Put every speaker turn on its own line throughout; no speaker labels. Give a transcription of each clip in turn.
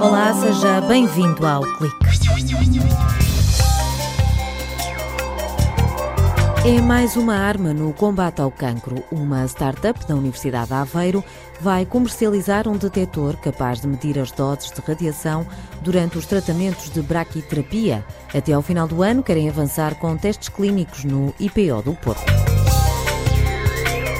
Olá, seja bem-vindo ao Clique. É mais uma arma no combate ao cancro. Uma startup da Universidade de Aveiro vai comercializar um detetor capaz de medir as doses de radiação durante os tratamentos de braquiterapia. Até ao final do ano, querem avançar com testes clínicos no IPO do Porto.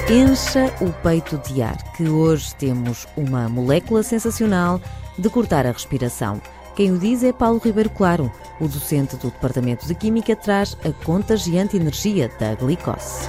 Encha o peito de ar, que hoje temos uma molécula sensacional de cortar a respiração. Quem o diz é Paulo Ribeiro Claro. O docente do Departamento de Química traz a contagiante energia da glicose.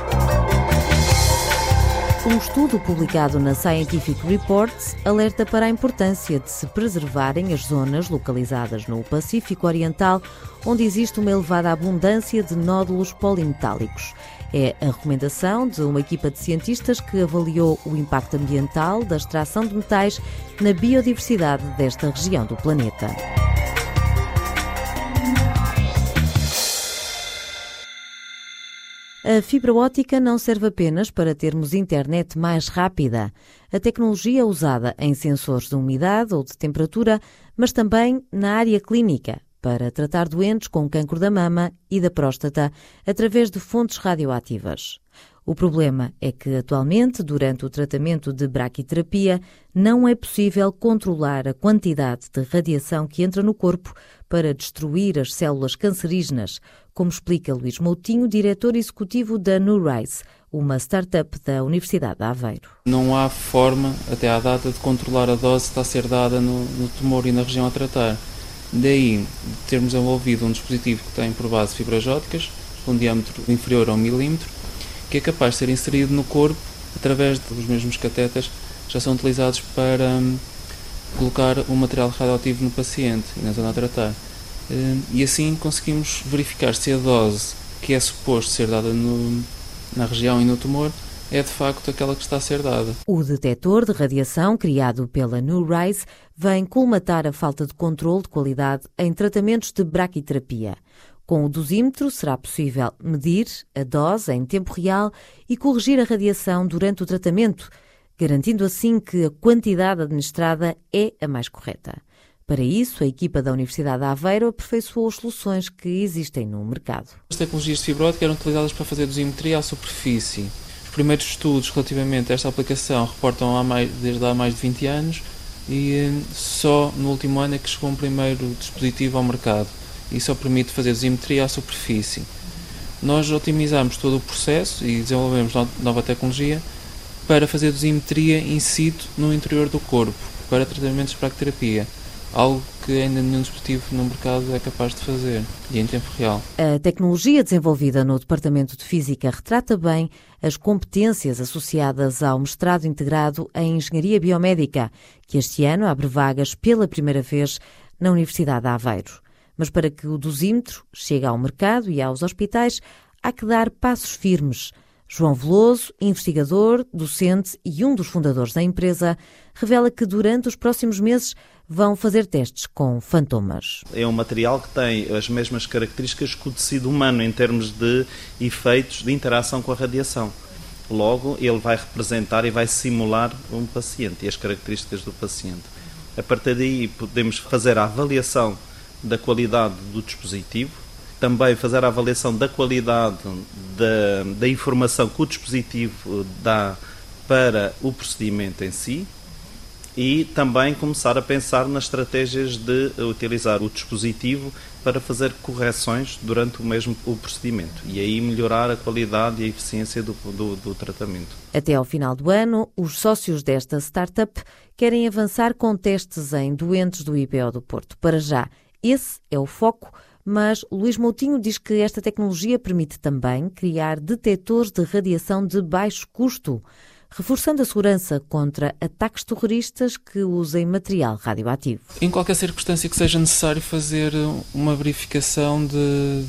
Um estudo publicado na Scientific Reports alerta para a importância de se preservarem as zonas localizadas no Pacífico Oriental, onde existe uma elevada abundância de nódulos polimetálicos. É a recomendação de uma equipa de cientistas que avaliou o impacto ambiental da extração de metais na biodiversidade desta região do planeta. A fibra ótica não serve apenas para termos internet mais rápida. A tecnologia é usada em sensores de umidade ou de temperatura, mas também na área clínica, para tratar doentes com cancro da mama e da próstata através de fontes radioativas. O problema é que, atualmente, durante o tratamento de braquiterapia, não é possível controlar a quantidade de radiação que entra no corpo para destruir as células cancerígenas, como explica Luís Moutinho, diretor executivo da NuRise, uma startup da Universidade de Aveiro.
Não há forma, até à data, de controlar a dose que está a ser dada no, no tumor e na região a tratar. Daí termos envolvido um dispositivo que tem por base fibras ópticas, com um diâmetro inferior a um milímetro, que é capaz de ser inserido no corpo através dos mesmos catetas que já são utilizados para hum, colocar o material radioativo no paciente e na zona a tratar. Hum, e assim conseguimos verificar se a dose que é suposto ser dada no, na região e no tumor é de facto aquela que está a ser dada.
O detector de radiação criado pela NuRise vem colmatar a falta de controle de qualidade em tratamentos de braquiterapia. Com o dosímetro será possível medir a dose em tempo real e corrigir a radiação durante o tratamento, garantindo assim que a quantidade administrada é a mais correta. Para isso, a equipa da Universidade de Aveiro aperfeiçoou as soluções que existem no mercado.
As tecnologias de fibra eram utilizadas para fazer dosimetria à superfície primeiros estudos relativamente a esta aplicação reportam há mais, desde há mais de 20 anos e eh, só no último ano é que chegou um primeiro dispositivo ao mercado só permite fazer dosimetria à superfície. Nós otimizamos todo o processo e desenvolvemos nova tecnologia para fazer dosimetria in situ no interior do corpo, para tratamentos de praquiterapia algo que ainda nenhum dispositivo no mercado é capaz de fazer e em tempo real.
A tecnologia desenvolvida no Departamento de Física retrata bem as competências associadas ao mestrado integrado em Engenharia Biomédica, que este ano abre vagas pela primeira vez na Universidade de Aveiro. Mas para que o dosímetro chegue ao mercado e aos hospitais, há que dar passos firmes. João Veloso, investigador, docente e um dos fundadores da empresa, revela que durante os próximos meses vão fazer testes com fantomas.
É um material que tem as mesmas características que o tecido humano em termos de efeitos de interação com a radiação. Logo, ele vai representar e vai simular um paciente e as características do paciente. A partir daí, podemos fazer a avaliação da qualidade do dispositivo, também fazer a avaliação da qualidade da, da informação que o dispositivo dá para o procedimento em si, e também começar a pensar nas estratégias de utilizar o dispositivo para fazer correções durante o mesmo o procedimento e aí melhorar a qualidade e a eficiência do, do, do tratamento.
Até ao final do ano, os sócios desta startup querem avançar com testes em doentes do IPO do Porto. Para já, esse é o foco mas Luís Moutinho diz que esta tecnologia permite também criar detectores de radiação de baixo custo reforçando a segurança contra ataques terroristas que usem material radioativo.
Em qualquer circunstância que seja necessário fazer uma verificação de,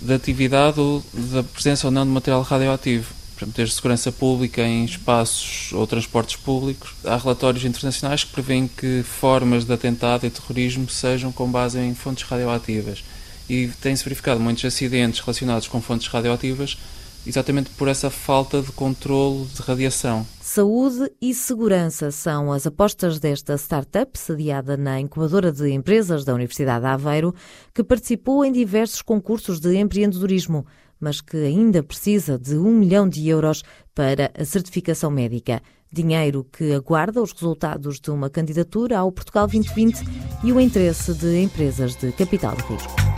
de atividade ou da presença ou não de material radioativo. Para ter segurança pública em espaços ou transportes públicos, há relatórios internacionais que prevêem que formas de atentado e terrorismo sejam com base em fontes radioativas. E tem-se verificado muitos acidentes relacionados com fontes radioativas exatamente por essa falta de controle de radiação.
Saúde e segurança são as apostas desta startup, sediada na incubadora de empresas da Universidade de Aveiro, que participou em diversos concursos de empreendedorismo, mas que ainda precisa de um milhão de euros para a certificação médica. Dinheiro que aguarda os resultados de uma candidatura ao Portugal 2020 e o interesse de empresas de capital de risco.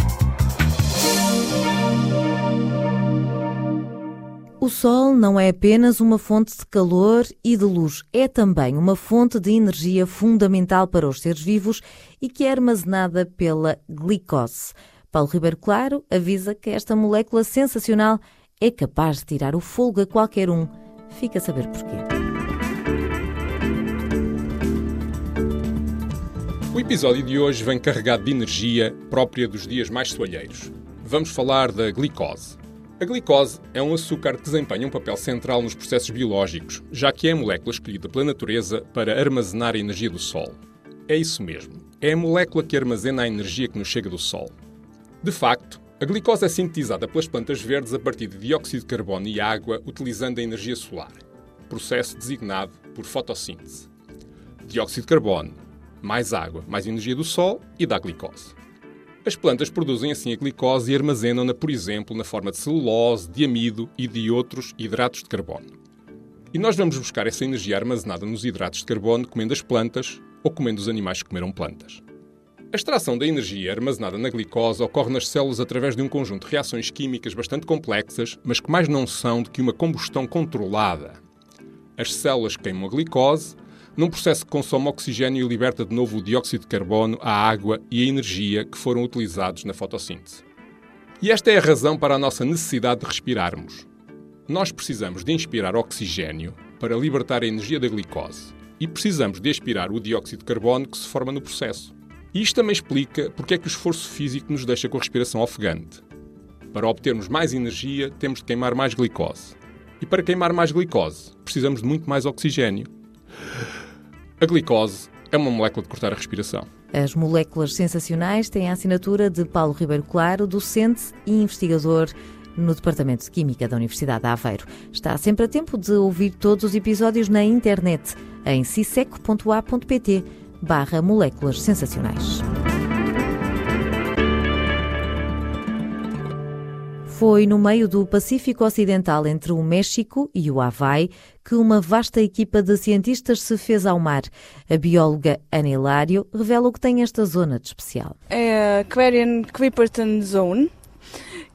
O Sol não é apenas uma fonte de calor e de luz, é também uma fonte de energia fundamental para os seres vivos e que é armazenada pela glicose. Paulo Ribeiro Claro avisa que esta molécula sensacional é capaz de tirar o fogo a qualquer um. Fica a saber porquê.
O episódio de hoje vem carregado de energia própria dos dias mais soalheiros. Vamos falar da glicose. A glicose é um açúcar que desempenha um papel central nos processos biológicos, já que é a molécula escolhida pela natureza para armazenar a energia do Sol. É isso mesmo. É a molécula que armazena a energia que nos chega do Sol. De facto, a glicose é sintetizada pelas plantas verdes a partir de dióxido de carbono e água utilizando a energia solar, processo designado por fotossíntese. Dióxido de carbono, mais água, mais energia do Sol e dá glicose. As plantas produzem assim a glicose e armazenam-na, por exemplo, na forma de celulose, de amido e de outros hidratos de carbono. E nós vamos buscar essa energia armazenada nos hidratos de carbono comendo as plantas ou comendo os animais que comeram plantas. A extração da energia armazenada na glicose ocorre nas células através de um conjunto de reações químicas bastante complexas, mas que mais não são do que uma combustão controlada. As células queimam a glicose, num processo que consome oxigênio e liberta de novo o dióxido de carbono, a água e a energia que foram utilizados na fotossíntese. E esta é a razão para a nossa necessidade de respirarmos. Nós precisamos de inspirar oxigênio para libertar a energia da glicose e precisamos de expirar o dióxido de carbono que se forma no processo. E isto também explica porque é que o esforço físico nos deixa com a respiração ofegante. Para obtermos mais energia, temos de queimar mais glicose. E para queimar mais glicose, precisamos de muito mais oxigênio. A glicose é uma molécula de cortar a respiração.
As moléculas sensacionais têm a assinatura de Paulo Ribeiro Claro, docente e investigador no Departamento de Química da Universidade de Aveiro. Está sempre a tempo de ouvir todos os episódios na internet em cisec.a.pt barra moléculas sensacionais. Foi no meio do Pacífico Ocidental entre o México e o Havaí que uma vasta equipa de cientistas se fez ao mar. A bióloga Ana Hilário revela o que tem esta zona de especial.
É a Aquarian Clipperton Zone,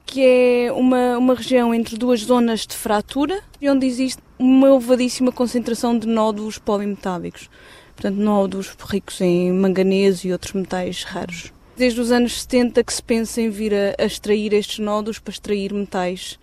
que é uma, uma região entre duas zonas de fratura e onde existe uma elevadíssima concentração de nódulos polimetálicos portanto nódulos ricos em manganês e outros metais raros. Desde os anos 70 que se pensa em vir a, a extrair estes nódulos para extrair metais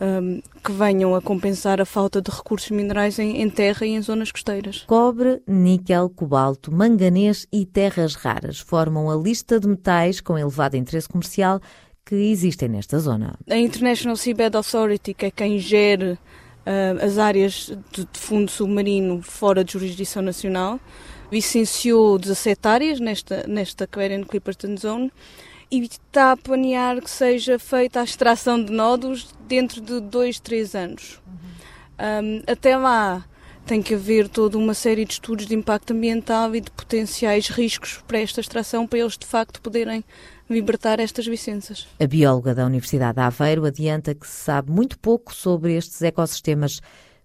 um, que venham a compensar a falta de recursos minerais em, em, terra e em zonas costeiras.
Cobre, níquel, cobalto, manganês e terras raras formam a lista de metais com elevado interesse comercial que existem nesta zona.
A International Seabed Authority, que é quem gere uh, as áreas de, de, fundo submarino fora de jurisdição nacional. Licenciou 17 áreas nesta, nesta Aquarian Clipperton Zone e está a planear que seja feita a extração de nódulos dentro de 2, 3 anos. Um, até lá tem que haver toda uma série de estudos de impacto ambiental e de potenciais riscos para esta extração para eles de facto poderem libertar estas licenças.
A bióloga da Universidade de Aveiro adianta que se sabe muito pouco sobre estes ecossistemas.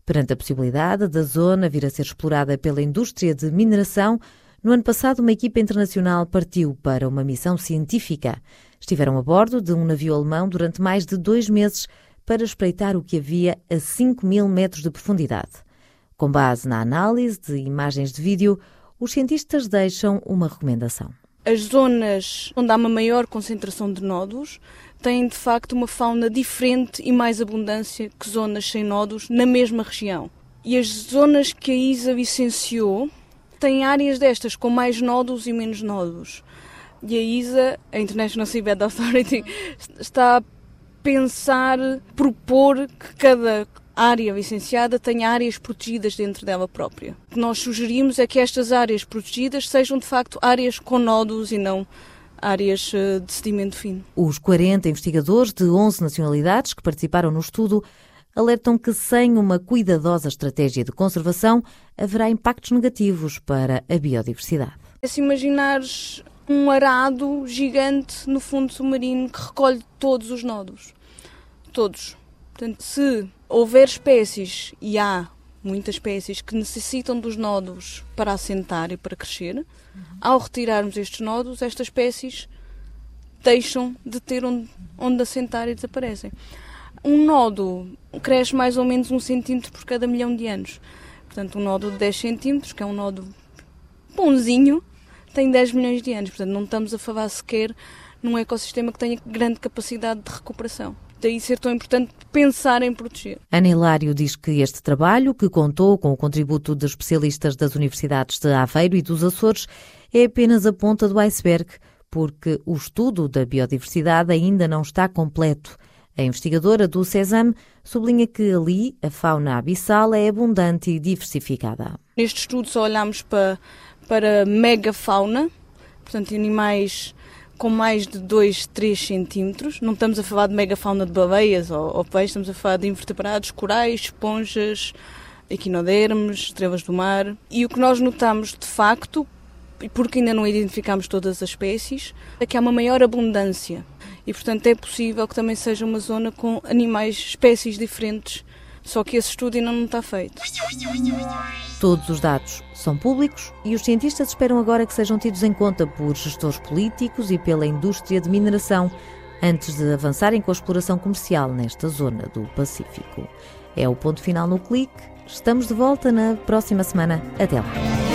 Perante a possibilidade da zona vir a ser explorada pela indústria de mineração, no ano passado uma equipa internacional partiu para uma missão científica. Estiveram a bordo de um navio alemão durante mais de dois meses para espreitar o que havia a 5 mil metros de profundidade. Com base na análise de imagens de vídeo, os cientistas deixam uma recomendação.
As zonas onde há uma maior concentração de nódulos têm de facto uma fauna diferente e mais abundância que zonas sem nódulos na mesma região. E as zonas que a ISA licenciou têm áreas destas com mais nódulos e menos nódulos. E a ISA, a International Seabed Authority, está a pensar, propor que cada área licenciada tenha áreas protegidas dentro dela própria. O que nós sugerimos é que estas áreas protegidas sejam de facto áreas com nódulos e não áreas eh, de sedimento fino.
Os 40 investigadores de 11 nacionalidades que participaram no estudo alertam que sem uma cuidadosa estratégia de conservação haverá impactos negativos para a biodiversidade.
É se imaginares um arado gigante no fundo submarino que recolhe todos os nódulos. Todos. Portanto, se houver espécies, e há muitas espécies que necessitam dos nódulos para assentar e para crescer. Ao retirarmos estes nódulos, estas espécies deixam de ter onde, onde assentar e desaparecem. Um nódulo cresce mais ou menos um centímetro por cada milhão de anos. Portanto, um nódulo de 10 centímetros, que é um nódulo bonzinho, tem 10 milhões de anos. Portanto, não estamos a falar sequer num ecossistema que tenha grande capacidade de recuperação daí ser tão importante pensar em proteger.
Ana Hilário diz que este trabalho, que contou com o contributo de especialistas das universidades de Aveiro e dos Açores, é apenas a ponta do iceberg, porque o estudo da biodiversidade ainda não está completo. A investigadora do CESAM sublinha que ali a fauna abissal é abundante e diversificada.
Neste estudo só olhamos para, para megafauna, portanto animais com mais de 2, 3 centímetros. Não estamos a falar de megafauna de baleias ou, ou peixes, estamos a falar de invertebrados, corais, esponjas, equinodermes, estrelas do mar. E o que nós notamos de facto, porque ainda não identificamos todas as espécies, é que há uma maior abundância. E portanto é possível que também seja uma zona com animais, espécies diferentes só que esse estudo ainda não está feito.
Todos os dados são públicos e os cientistas esperam agora que sejam tidos em conta por gestores políticos e pela indústria de mineração antes de avançarem com a exploração comercial nesta zona do Pacífico. É o ponto final no clique. Estamos de volta na próxima semana. Até lá.